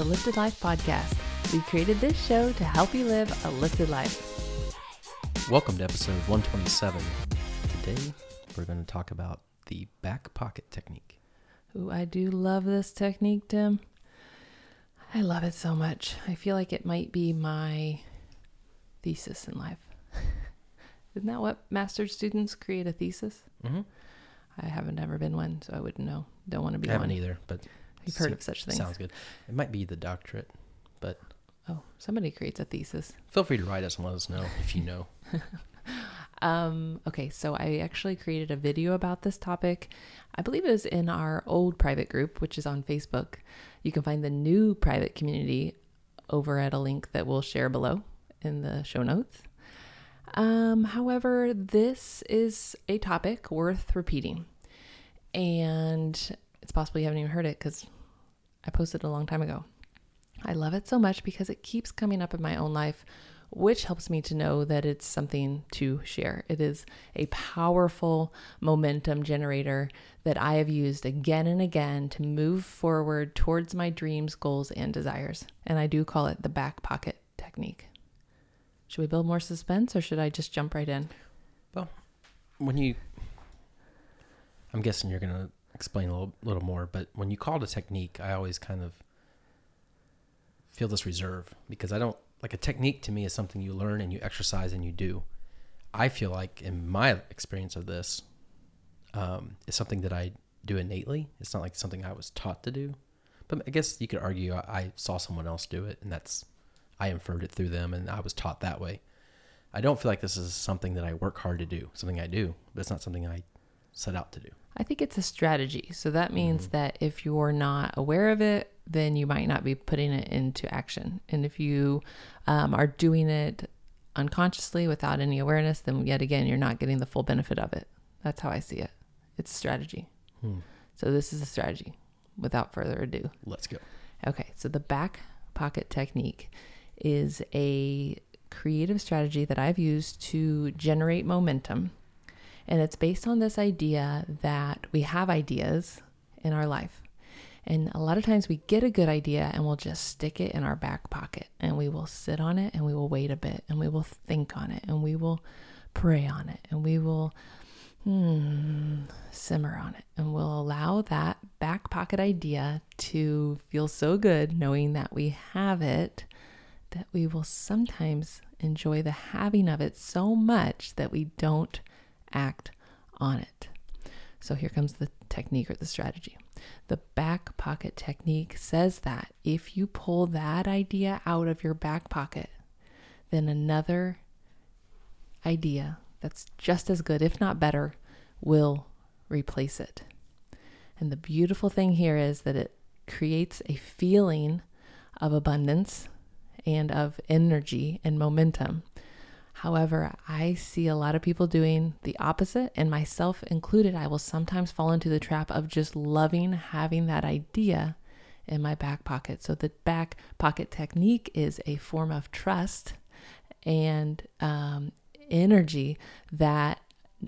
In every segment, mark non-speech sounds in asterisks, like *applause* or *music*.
the Lifted Life Podcast. We created this show to help you live a lifted life. Welcome to episode 127. Today, we're going to talk about the back pocket technique. Ooh, I do love this technique, Tim. I love it so much. I feel like it might be my thesis in life. *laughs* Isn't that what master's students create a thesis? Mm-hmm. I haven't ever been one, so I wouldn't know. Don't want to be I haven't one. either, but You've heard of such things. Sounds good. It might be the doctorate, but Oh, somebody creates a thesis. feel free to write us and let us know if you know. *laughs* Um, okay, so I actually created a video about this topic. I believe it was in our old private group, which is on Facebook. You can find the new private community over at a link that we'll share below in the show notes. Um, however, this is a topic worth repeating. And it's possible you haven't even heard it because I posted a long time ago. I love it so much because it keeps coming up in my own life, which helps me to know that it's something to share. It is a powerful momentum generator that I have used again and again to move forward towards my dreams, goals, and desires. And I do call it the back pocket technique. Should we build more suspense or should I just jump right in? Well, when you, I'm guessing you're going to explain a little, little more, but when you call it a technique, I always kind of feel this reserve because I don't like a technique to me is something you learn and you exercise and you do. I feel like in my experience of this, um, it's something that I do innately. It's not like something I was taught to do. But I guess you could argue I, I saw someone else do it, and that's I inferred it through them, and I was taught that way. I don't feel like this is something that I work hard to do. Something I do, but it's not something I set out to do. I think it's a strategy. So that means that if you're not aware of it, then you might not be putting it into action. And if you um, are doing it unconsciously without any awareness, then yet again, you're not getting the full benefit of it. That's how I see it. It's strategy. Hmm. So this is a strategy without further ado. Let's go. Okay, so the back pocket technique is a creative strategy that I've used to generate momentum. And it's based on this idea that we have ideas in our life. And a lot of times we get a good idea and we'll just stick it in our back pocket and we will sit on it and we will wait a bit and we will think on it and we will pray on it and we will hmm, simmer on it and we'll allow that back pocket idea to feel so good knowing that we have it that we will sometimes enjoy the having of it so much that we don't act on it. So here comes the technique or the strategy. The back pocket technique says that if you pull that idea out of your back pocket, then another idea that's just as good, if not better, will replace it. And the beautiful thing here is that it creates a feeling of abundance and of energy and momentum. However, I see a lot of people doing the opposite, and myself included. I will sometimes fall into the trap of just loving having that idea in my back pocket. So, the back pocket technique is a form of trust and um, energy that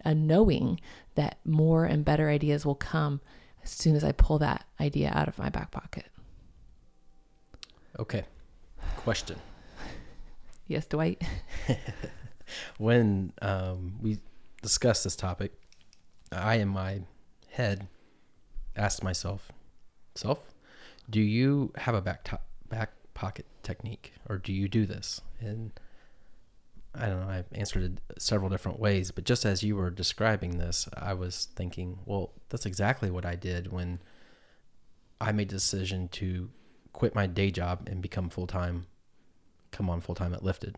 a knowing that more and better ideas will come as soon as I pull that idea out of my back pocket. Okay. Question. *laughs* Yes, Dwight? *laughs* When um, we discussed this topic, I, in my head, asked myself, "Self, do you have a back to- back pocket technique, or do you do this?" And I don't know. I answered it several different ways, but just as you were describing this, I was thinking, well, that's exactly what I did when I made the decision to quit my day job and become full time, come on full time at Lifted.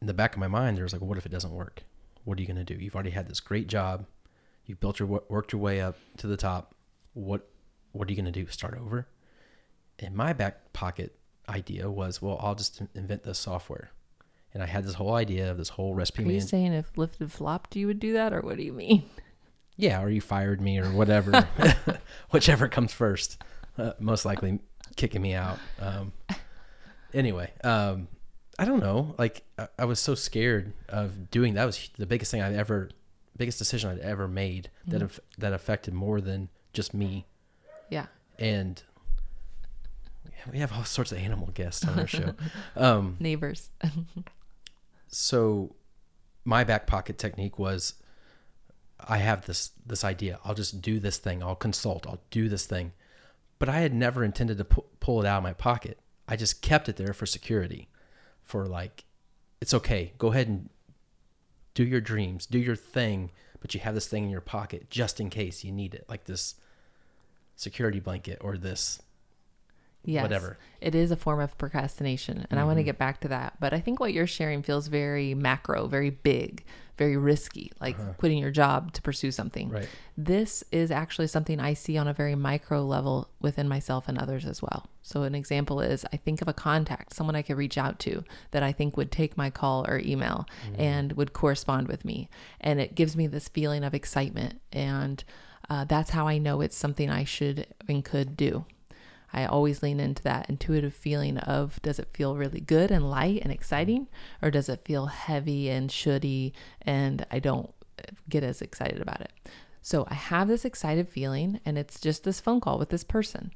In the back of my mind, there was like, what if it doesn't work? What are you going to do? You've already had this great job. You've built your worked your way up to the top. What what are you going to do? Start over? In my back pocket idea was, well, I'll just invent this software. And I had this whole idea of this whole recipe Are you man. saying if lifted flopped, you would do that, or what do you mean? Yeah, or you fired me or whatever, *laughs* *laughs* whichever comes first. Uh, most likely kicking me out. Um, anyway, um, I don't know. Like I, I was so scared of doing that. Was the biggest thing I'd ever, biggest decision I'd ever made that Mhm. aff that affected more than just me. Yeah. And we have all sorts of animal guests on our show. *laughs* Um, Neighbors. so my back pocket technique was I have this this idea. I'll just do this thing. I'll consult. I'll do this thing. But I had never intended to pu- pull it out of my pocket. I just kept it there for security. For like it's okay. Go ahead and do your dreams, do your thing, but you have this thing in your pocket just in case you need it. Like this security blanket or this Yes. whatever. It is a form of procrastination. And I want to mm-hmm. get back to that. But I think what you're sharing feels very macro, very big, very risky, like quitting your job to pursue something. Right. This is actually something I see on a very micro level within myself and others as well. So, an example is I think of a contact, someone I could reach out to that I think would take my call or email and would correspond with me. And it gives me this feeling of excitement. And uh, that's how I know it's something I should and could do. I always lean into that intuitive feeling of does it feel really good and light and exciting, or does it feel heavy and shouldy and I don't get as excited about it? So I have this excited feeling, and it's just this phone call with this person.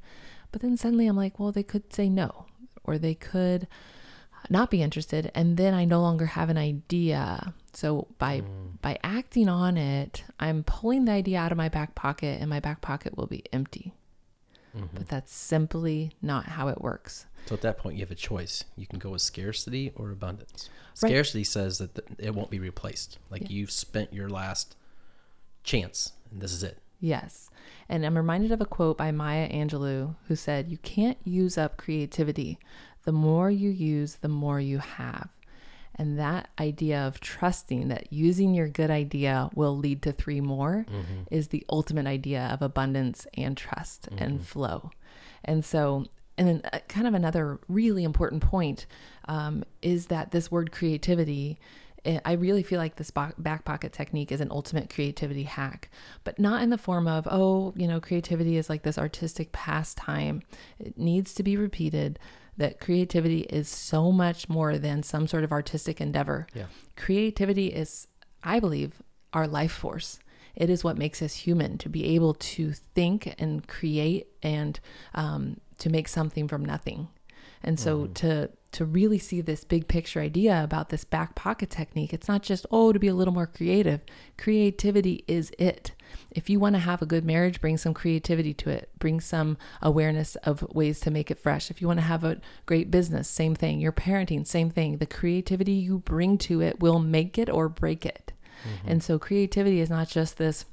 But then suddenly I'm like, well, they could say no, or they could not be interested, and then I no longer have an idea. So by mm. by acting on it, I'm pulling the idea out of my back pocket, and my back pocket will be empty. Mm-hmm. But that's simply not how it works. So at that point, you have a choice. You can go with scarcity or abundance. Right. Scarcity says that th- it won't be replaced. Like Yeah. you've spent your last chance, and this is it. Yes. And I'm reminded of a quote by Maya Angelou who said, You can't use up creativity. The more you use, the more you have. And that idea of trusting that using your good idea will lead to three more is the ultimate idea of abundance and trust and flow. And so, and then uh, kind of another really important point um, is that this word creativity eh, I really feel like this back pocket technique is an ultimate creativity hack, but not in the form of, oh, you know, creativity is like this artistic pastime. It needs to be repeated that creativity is so much more than some sort of artistic endeavor. Yeah. Creativity is, I believe, our life force. It is what makes us human to be able to think and create and um, to make something from nothing. And so mm-hmm. to to really see this big picture idea about this back pocket technique, it's not just oh to be a little more creative. Creativity is it. If you want to have a good marriage, bring some creativity to it. Bring some awareness of ways to make it fresh. If you want to have a great business, same thing. Your parenting, same thing. The creativity you bring to it will make it or break it. Mm-hmm. And so creativity is not just this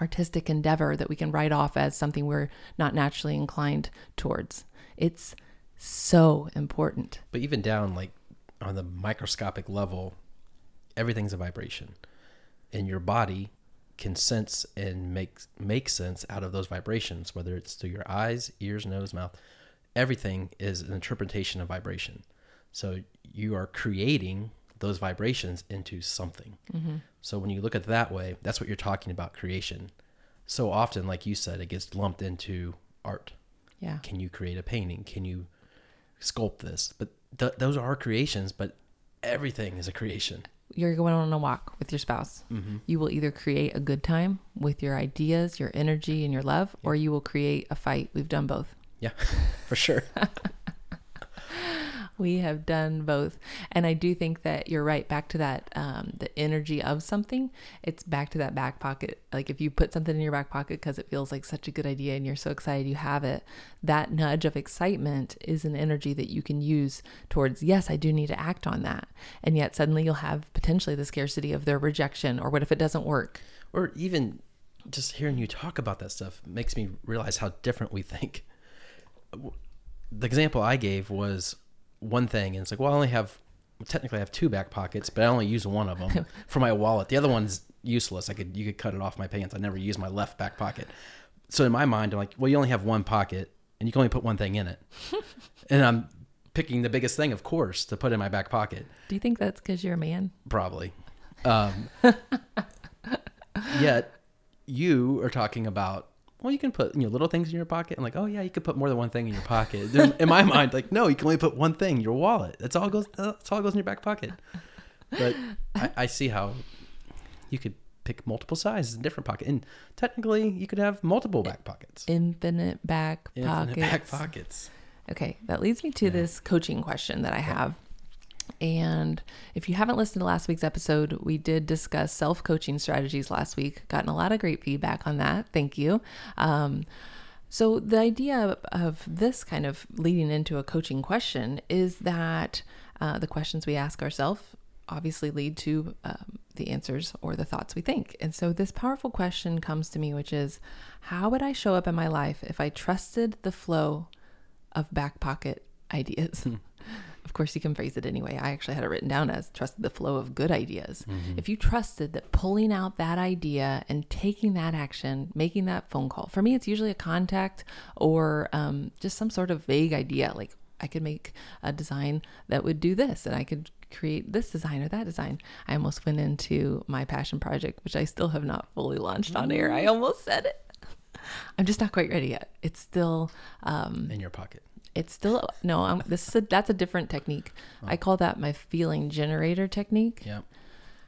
artistic endeavor that we can write off as something we're not naturally inclined towards. It's so important. But even down like on the microscopic level, everything's a vibration, and your body can sense and make make sense out of those vibrations, whether it's through your eyes, ears, nose, mouth. Everything is an interpretation of vibration. So you are creating those vibrations into something. Mm-hmm. So when you look at it that way, that's what you're talking about creation. So often, like you said, it gets lumped into art. Yeah. Can you create a painting? Can you sculpt this? But th- those are creations, but everything is a creation. You're going on a walk with your spouse. Mm-hmm. You will either create a good time with your ideas, your energy, and your love, or you will create a fight. We've done both. Yeah, *laughs* for sure. *laughs* We have done both. And I do think that you're right. Back to that, um, the energy of something, it's back to that back pocket. Like if you put something in your back pocket because it feels like such a good idea and you're so excited you have it, that nudge of excitement is an energy that you can use towards, yes, I do need to act on that. And yet suddenly you'll have potentially the scarcity of their rejection or what if it doesn't work? or even just hearing you talk about that stuff makes me realize how different we think. The example I gave was one thing, and it's like, well, I only have technically I have two back pockets, but I only use one of them *laughs* for my wallet. The other one's useless. I could you could cut it off my pants. I never use my left back pocket. So in my mind, I'm like, well, you only have one pocket, and you can only put one thing in it, *laughs* and I'm picking the biggest thing, of course, to put in my back pocket. Do you think that's because you're a man? Probably. Um, *laughs* yet you are talking about well, you can put you know little things in your pocket. I'm like, oh yeah, you could put more than one thing in your pocket. There's- in my mind, like, no, you can only put one thing. Your wallet. That's all goes. That's all goes in your back pocket. But I, I see how you could pick multiple sizes in different pocket, and technically, you could have multiple back pockets. Infinite back Infinite pockets. back pockets. Okay, that leads me to Yeah. this coaching question that I have. And if you haven't listened to last week's episode, we did discuss self coaching strategies last week. Gotten a lot of great feedback on that. Thank you. Um, so, the idea of this kind of leading into a coaching question is that uh, the questions we ask ourselves obviously lead to um, the answers or the thoughts we think. And so, this powerful question comes to me, which is how would I show up in my life if I trusted the flow of back pocket *laughs* ideas? Of course, you can phrase it anyway. I actually had it written down as trusted the flow of good ideas. If you trusted that pulling out that idea and taking that action, making that phone call, for me, it's usually a contact or um, just some sort of vague idea. Like I could make a design that would do this and I could create this design or that design. I almost went into my passion project, which I still have not fully launched on air. I almost said it. *laughs* I'm just not quite ready yet. It's still um, in your pocket. It's still no I'm, this is a, that's a different technique. I call that my feeling generator technique. Yeah,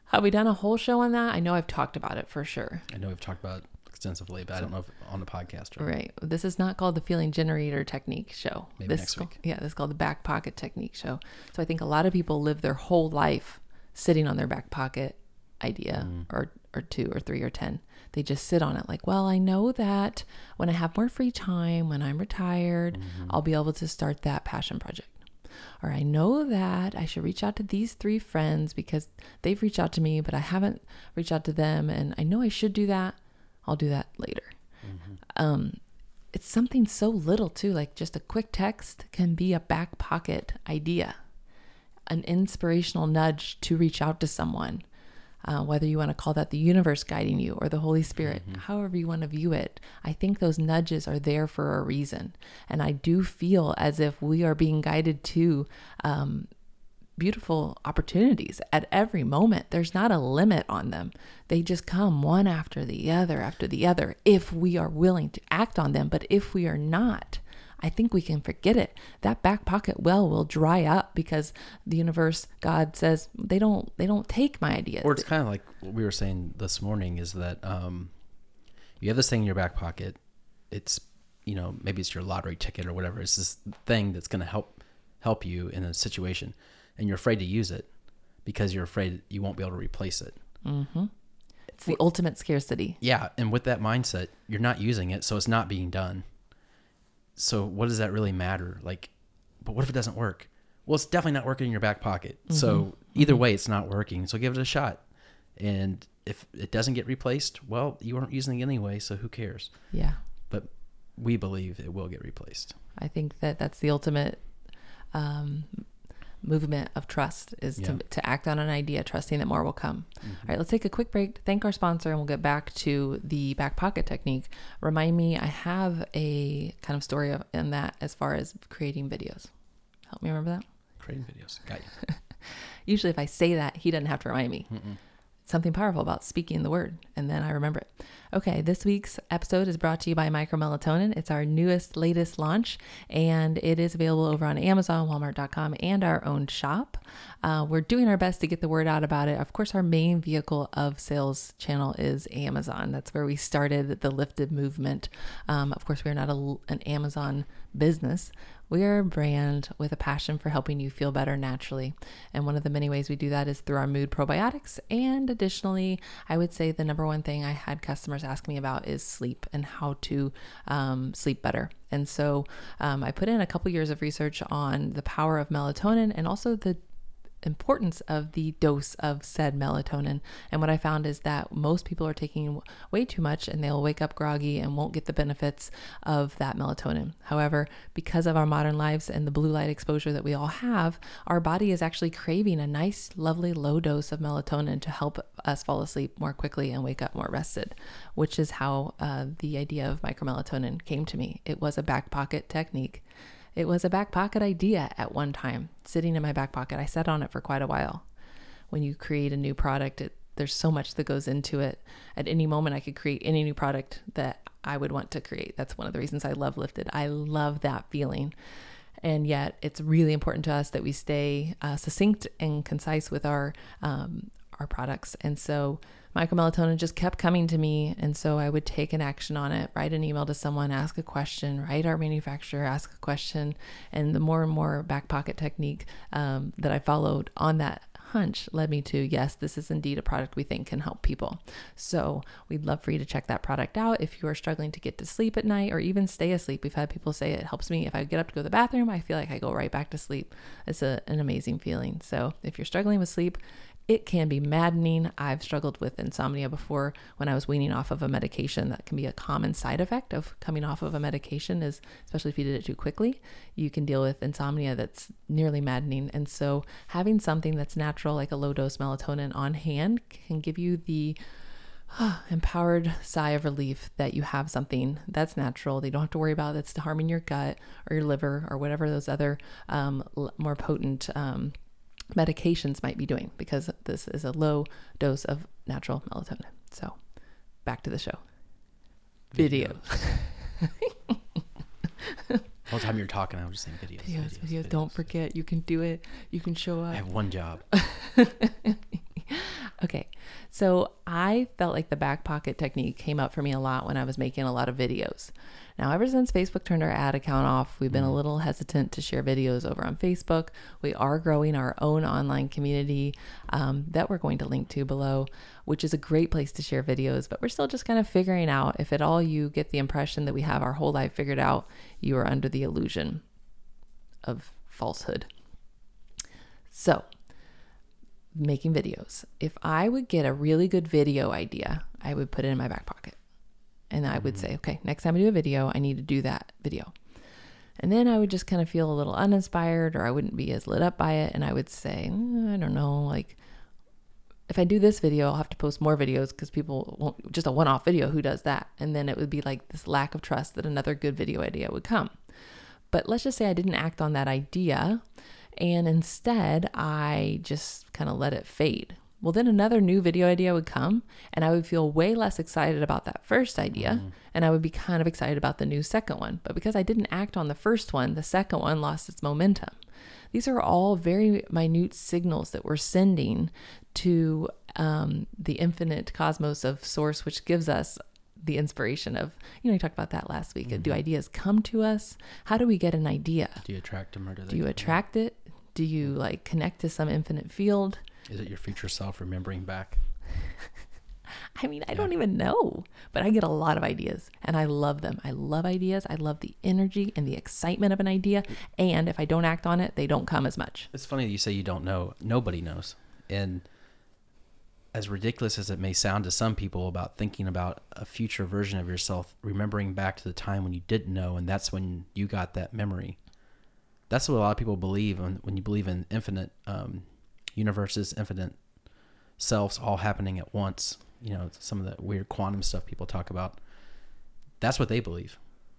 have we done a whole show on that? I know i've talked about it for sure. I know we've talked about it extensively, but I don't know if on the podcast or right. This is not called the feeling generator technique show. Maybe this next is called- week. yeah this is called the back pocket technique show. So i think a lot of people live their whole life sitting on their back pocket idea Mm. or or two or three or ten they just sit on it like well i know that when i have more free time when i'm retired Mm-hmm. i'll be able to start that passion project. Or i know that i should reach out to these three friends because they've reached out to me but i haven't reached out to them and i know i should do that. I'll do that later. Um, it's something so little too like just a quick text can be a back pocket idea an inspirational nudge to reach out to someone uh, whether you want to call that the universe guiding you or the Holy Spirit, however you want to view it, I think those nudges are there for a reason. And I do feel as if we are being guided to um, beautiful opportunities at every moment. There's not a limit on them. They just come one after the other after the other if we are willing to act on them. But if we are not, I think we can forget it. That back pocket well will dry up because the universe, God says they don't they don't take my ideas. Or it's kind of like what we were saying this morning is that um, you have this thing in your back pocket. It's you know maybe it's your lottery ticket or whatever. It's this thing that's going to help help you in a situation, and you're afraid to use it because you're afraid you won't be able to replace it. Mm-hmm. it's the ultimate scarcity. Yeah, and with that mindset, you're not using it, so it's not being done. So what does that really matter? Like, but what if it doesn't work? Well, it's definitely not working in your back pocket. So either way, it's not working. So give it a shot. And if it doesn't get replaced, well, you weren't using it anyway, so who cares? Yeah. But we believe it will get replaced. I think that that's the ultimate um, movement of trust is Yeah. to, to act on an idea, trusting that more will come. Mm-hmm. All right, let's take a quick break, thank our sponsor, and we'll get back to the back pocket technique. Remind me, I have a kind of story of, in that as far as creating videos. Help me remember that. Creating videos. Got you. *laughs* Usually, if I say that, he doesn't have to remind me. Something powerful about speaking the word, and then I remember it. Okay, this week's episode is brought to you by Micromelatonin. It's our newest, latest launch, and it is available over on Amazon, Walmart.com, and our own shop. Uh, we're doing our best to get the word out about it. Of course, our main vehicle of sales channel is Amazon. That's where we started the lifted movement. Um, of course, we're not a, an Amazon business. We are a brand with a passion for helping you feel better naturally. And one of the many ways we do that is through our mood probiotics. And additionally, I would say the number one thing I had customers ask me about is sleep and how to um, sleep better. And so um, I put in a couple years of research on the power of melatonin and also the importance of the dose of said melatonin. And what I found is that most people are taking way too much and they'll wake up groggy and won't get the benefits of that melatonin. However, because of our modern lives and the blue light exposure that we all have, our body is actually craving a nice, lovely low dose of melatonin to help us fall asleep more quickly and wake up more rested, which is how uh, the idea of micromelatonin came to me. It was a back pocket technique. It was a back pocket idea at one time, sitting in my back pocket. I sat on it for quite a while. When you create a new product, it, there's so much that goes into it. At any moment, I could create any new product that I would want to create. That's one of the reasons I love Lifted. I love that feeling. And yet, it's really important to us that we stay uh, succinct and concise with our um, our products. And so, micromelatonin just kept coming to me. And so I would take an action on it, write an email to someone, ask a question, write our manufacturer, ask a question. And the more and more back pocket technique um, that I followed on that hunch led me to yes, this is indeed a product we think can help people. So we'd love for you to check that product out if you are struggling to get to sleep at night or even stay asleep. We've had people say it helps me if I get up to go to the bathroom, I feel like I go right back to sleep. It's a, an amazing feeling. So if you're struggling with sleep, it can be maddening. I've struggled with insomnia before when I was weaning off of a medication. That can be a common side effect of coming off of a medication is especially if you did it too quickly, you can deal with insomnia that's nearly maddening. And so having something that's natural like a low dose melatonin on hand can give you the *sighs* empowered sigh of relief that you have something that's natural. They don't have to worry about that's harming your gut or your liver or whatever those other um, more potent um, medications might be doing because this is a low dose of natural melatonin. So, back to the show. Videos. *laughs* the whole time you're talking, I was just saying videos. Videos, videos. videos. videos. Don't forget, you can do it. You can show up. I have one job. *laughs* okay. So I felt like the back pocket technique came up for me a lot when I was making a lot of videos. Now, ever since Facebook turned our ad account off, we've been a mm. little hesitant to share videos over on Facebook. We are growing our own online community um, that we're going to link to below, which is a great place to share videos, but we're still just kind of figuring out if at all you get the impression that we have our whole life figured out, you are under the illusion of falsehood. So, making videos. If I would get a really good video idea, I would put it in my back pocket. And I would mm-hmm. say, okay, next time I do a video, I need to do that video. And then I would just kind of feel a little uninspired or I wouldn't be as lit up by it. And I would say, mm, I don't know, like if I do this video, I'll have to post more videos because people won't, just a one off video, who does that? And then it would be like this lack of trust that another good video idea would come. But let's just say I didn't act on that idea and instead I just kind of let it fade. Well, then another new video idea would come, and I would feel way less excited about that first idea, mm. and I would be kind of excited about the new second one. But because I didn't act on the first one, the second one lost its momentum. These are all very minute signals that we're sending to um, the infinite cosmos of source, which gives us the inspiration of, you know, you talked about that last week. Mm-hmm. Do ideas come to us? How do we get an idea? Do you attract them or do, do you attract it? Do you like connect to some infinite field? Is it your future self remembering back? *laughs* I mean, I yeah. don't even know, but I get a lot of ideas and I love them. I love ideas. I love the energy and the excitement of an idea. And if I don't act on it, they don't come as much. It's funny that you say you don't know. Nobody knows. And as ridiculous as it may sound to some people about thinking about a future version of yourself, remembering back to the time when you didn't know and that's when you got that memory that's what a lot of people believe when, when you believe in infinite um, universes, infinite selves all happening at once. You know, some of the weird quantum stuff people talk about. That's what they believe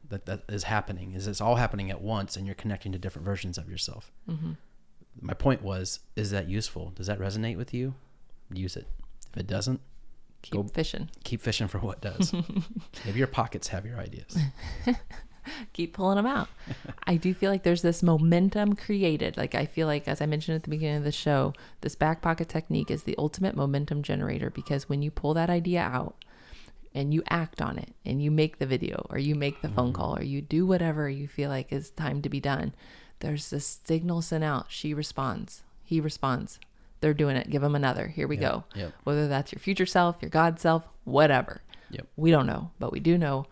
that that is happening. Is it's all happening at once, and you're connecting to different versions of yourself. Mm-hmm. My point was, is that useful? Does that resonate with you? Use it. If it doesn't, keep go fishing. Keep fishing for what does. *laughs* Maybe your pockets have your ideas. *laughs* *laughs* keep pulling them out. I do feel like there's this momentum created. Like I feel like, as I mentioned at the beginning of the show, this back pocket technique is the ultimate momentum generator because when you pull that idea out and you act on it and you make the video or you make the phone mm-hmm. call or you do whatever you feel like is time to be done, there's this signal sent out. She responds. He responds. They're doing it. Give them another. Here we yep, go. Yep. Whether that's your future self, your God self, whatever. Yep. We don't know, but we do know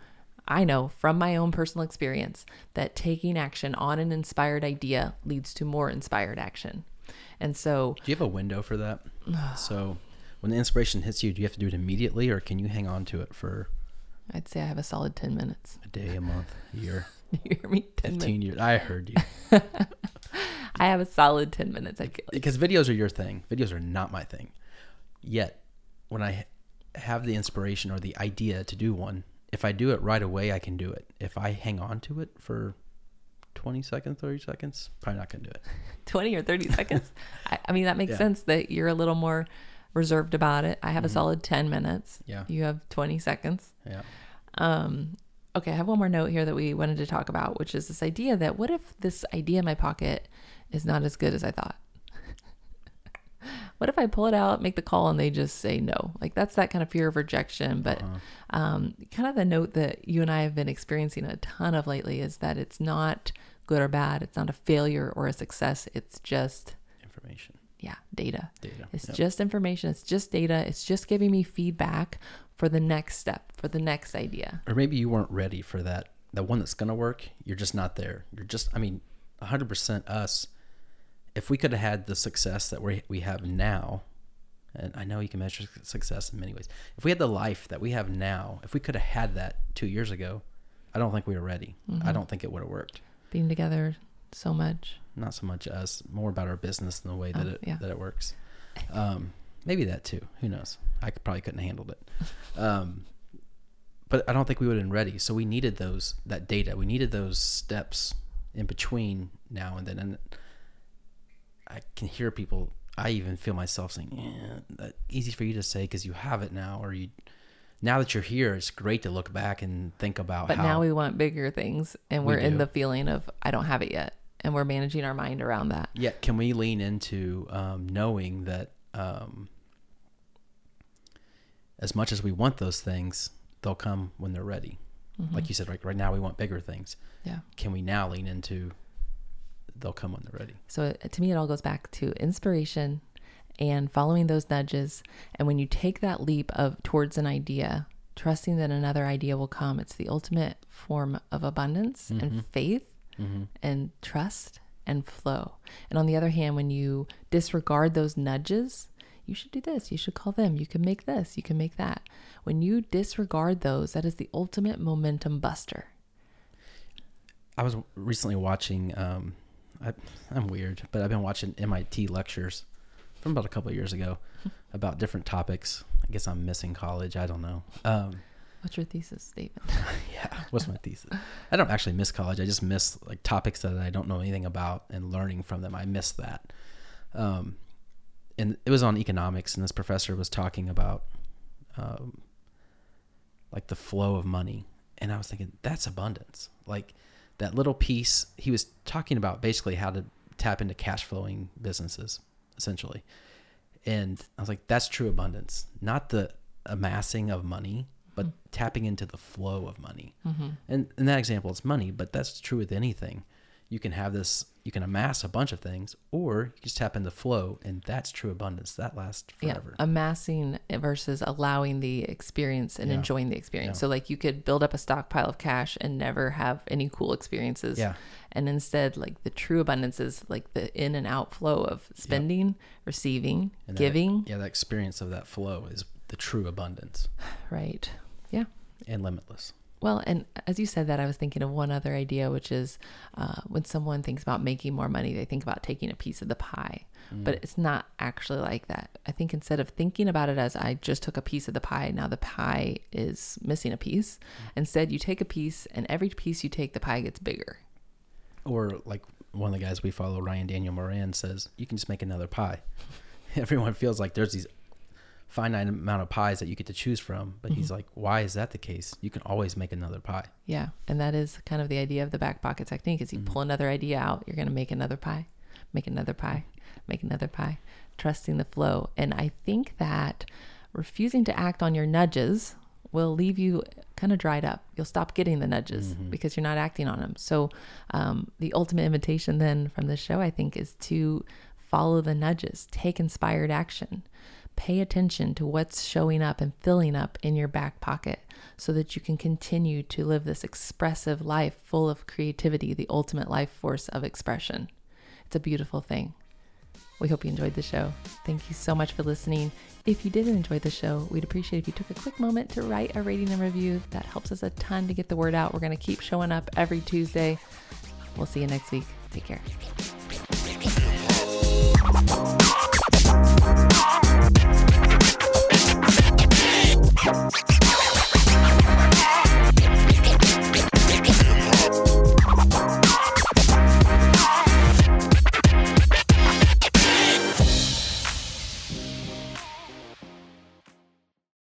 I know from my own personal experience that taking action on an inspired idea leads to more inspired action. And so, do you have a window for that? so, when the inspiration hits you, do you have to do it immediately or can you hang on to it for? I'd say I have a solid 10 minutes. A day, a month, a year. *laughs* you hear me? 10 15 minutes. years. I heard you. *laughs* I have a solid 10 minutes, I feel like. Because videos are your thing. Videos are not my thing. Yet, when I have the inspiration or the idea to do one, if I do it right away, I can do it. If I hang on to it for 20 seconds, 30 seconds, probably not going to do it. *laughs* 20 or 30 seconds? *laughs* I, I, mean, that makes yeah. sense that you're a little more reserved about it. I have mm-hmm. a solid 10 minutes. Yeah. You have 20 seconds. Yeah. Um, okay, I have one more note here that we wanted to talk about, which is this idea that what if this idea in my pocket is not as good as I thought? What if I pull it out, make the call, and they just say no? Like that's that kind of fear of rejection. But Uh-huh. um, kind of the note that you and I have been experiencing a ton of lately is that it's not good or bad. It's not a failure or a success. It's just Information, yeah, data. data. It's Yep. just information. It's just data. It's just giving me feedback for the next step, for the next idea. or maybe you weren't ready for that. The one that's gonna work, you're just not there. You're just, I mean, 100% us. If we could have had the success that we we have now, and I know you can measure success in many ways. If we had the life that we have now, if we could have had that two years ago, I don't think we were ready. Mm-hmm. I don't think it would have worked. Being together so much. Not so much us, more about our business and the way that Oh, it yeah. that it works. Um, maybe that too. Who knows? I could, probably couldn't have handled it. *laughs* Um, but I don't think we would have been ready. So we needed those that data. We needed those steps in between now and then. And I can hear people. I even feel myself saying, "Yeah, easy for you to say because you have it now, or you." Now that you're here, it's great to look back and think about But now we want bigger things and We we're in the feeling of I don't have it yet. And we're managing our mind around that. Yeah, can we lean into um, knowing that um, as much as we want those things, they'll come when they're ready? Like you said, right, right now we want bigger things. Yeah. Can we now lean into they'll come when they're ready? So uh, to me, it all goes back to inspiration and following those nudges. And when you take that leap of towards an idea, trusting that another idea will come, it's the ultimate form of abundance and mm-hmm. faith mm-hmm. and trust and flow. And on the other hand, when you disregard those nudges, you should do this, you should call them, you can make this, you can make that. When you disregard those, that is the ultimate momentum buster. I was recently watching. Um, I, I'm weird, but I've been watching MIT lectures from about a couple of years ago *laughs* about different topics. I guess I'm missing college. I don't know. Um, What's your thesis statement? *laughs* yeah, what's my thesis? *laughs* I don't actually miss college. I just miss like topics that I don't know anything about and learning from them. I miss that. Um, and it was on economics, and this professor was talking about um, like the flow of money, and I was thinking that's abundance. Like that little piece. He was talking about basically how to tap into cash flowing businesses, essentially. And I was like, that's true abundance, not the amassing of money, but tapping into the flow of money. Mm-hmm. And in that example, it's money, but that's true with anything. You can have this, you can amass a bunch of things, or you just tap into flow, and that's true abundance. That lasts forever. Yeah, amassing versus allowing the experience and Yeah. enjoying the experience. Yeah. So, like, you could build up a stockpile of cash and never have any cool experiences. Yeah. And instead, like, the true abundance is like the in and out flow of spending, receiving, And that- giving. yeah, that experience of that flow is the true abundance *sighs* Right. Yeah. and limitless. Well, and as you said that, I was thinking of one other idea, which is uh, when someone thinks about making more money, they think about taking a piece of the pie. But it's not actually like that. I think instead of thinking about it as I just took a piece of the pie, now the pie is missing a piece, instead you take a piece, and every piece you take, the pie gets bigger. Or like one of the guys we follow, Ryan Daniel Moran, says, you can just make another pie. *laughs* Everyone feels like there's these finite amount of pies that you get to choose from, but he's mm-hmm. like, why is that the case? You can always make another pie. Yeah. And that is kind of the idea of the back pocket technique is you mm-hmm. pull another idea out, you're going to make another pie, make another pie, make another pie, trusting the flow. And I think that refusing to act on your nudges will leave you kind of dried up. You'll stop getting the nudges mm-hmm. because you're not acting on them. So, um, the ultimate invitation then from this show, I think, is to follow the nudges, take inspired action. Pay attention to what's showing up and filling up in your back pocket so that you can continue to live this expressive life full of creativity, the ultimate life force of expression. It's a beautiful thing. We hope you enjoyed the show. Thank you so much for listening. If you did enjoy the show, we'd appreciate if you took a quick moment to write a rating and review. That helps us a ton to get the word out. We're going to keep showing up every Tuesday. We'll see you next week. Take care. Thank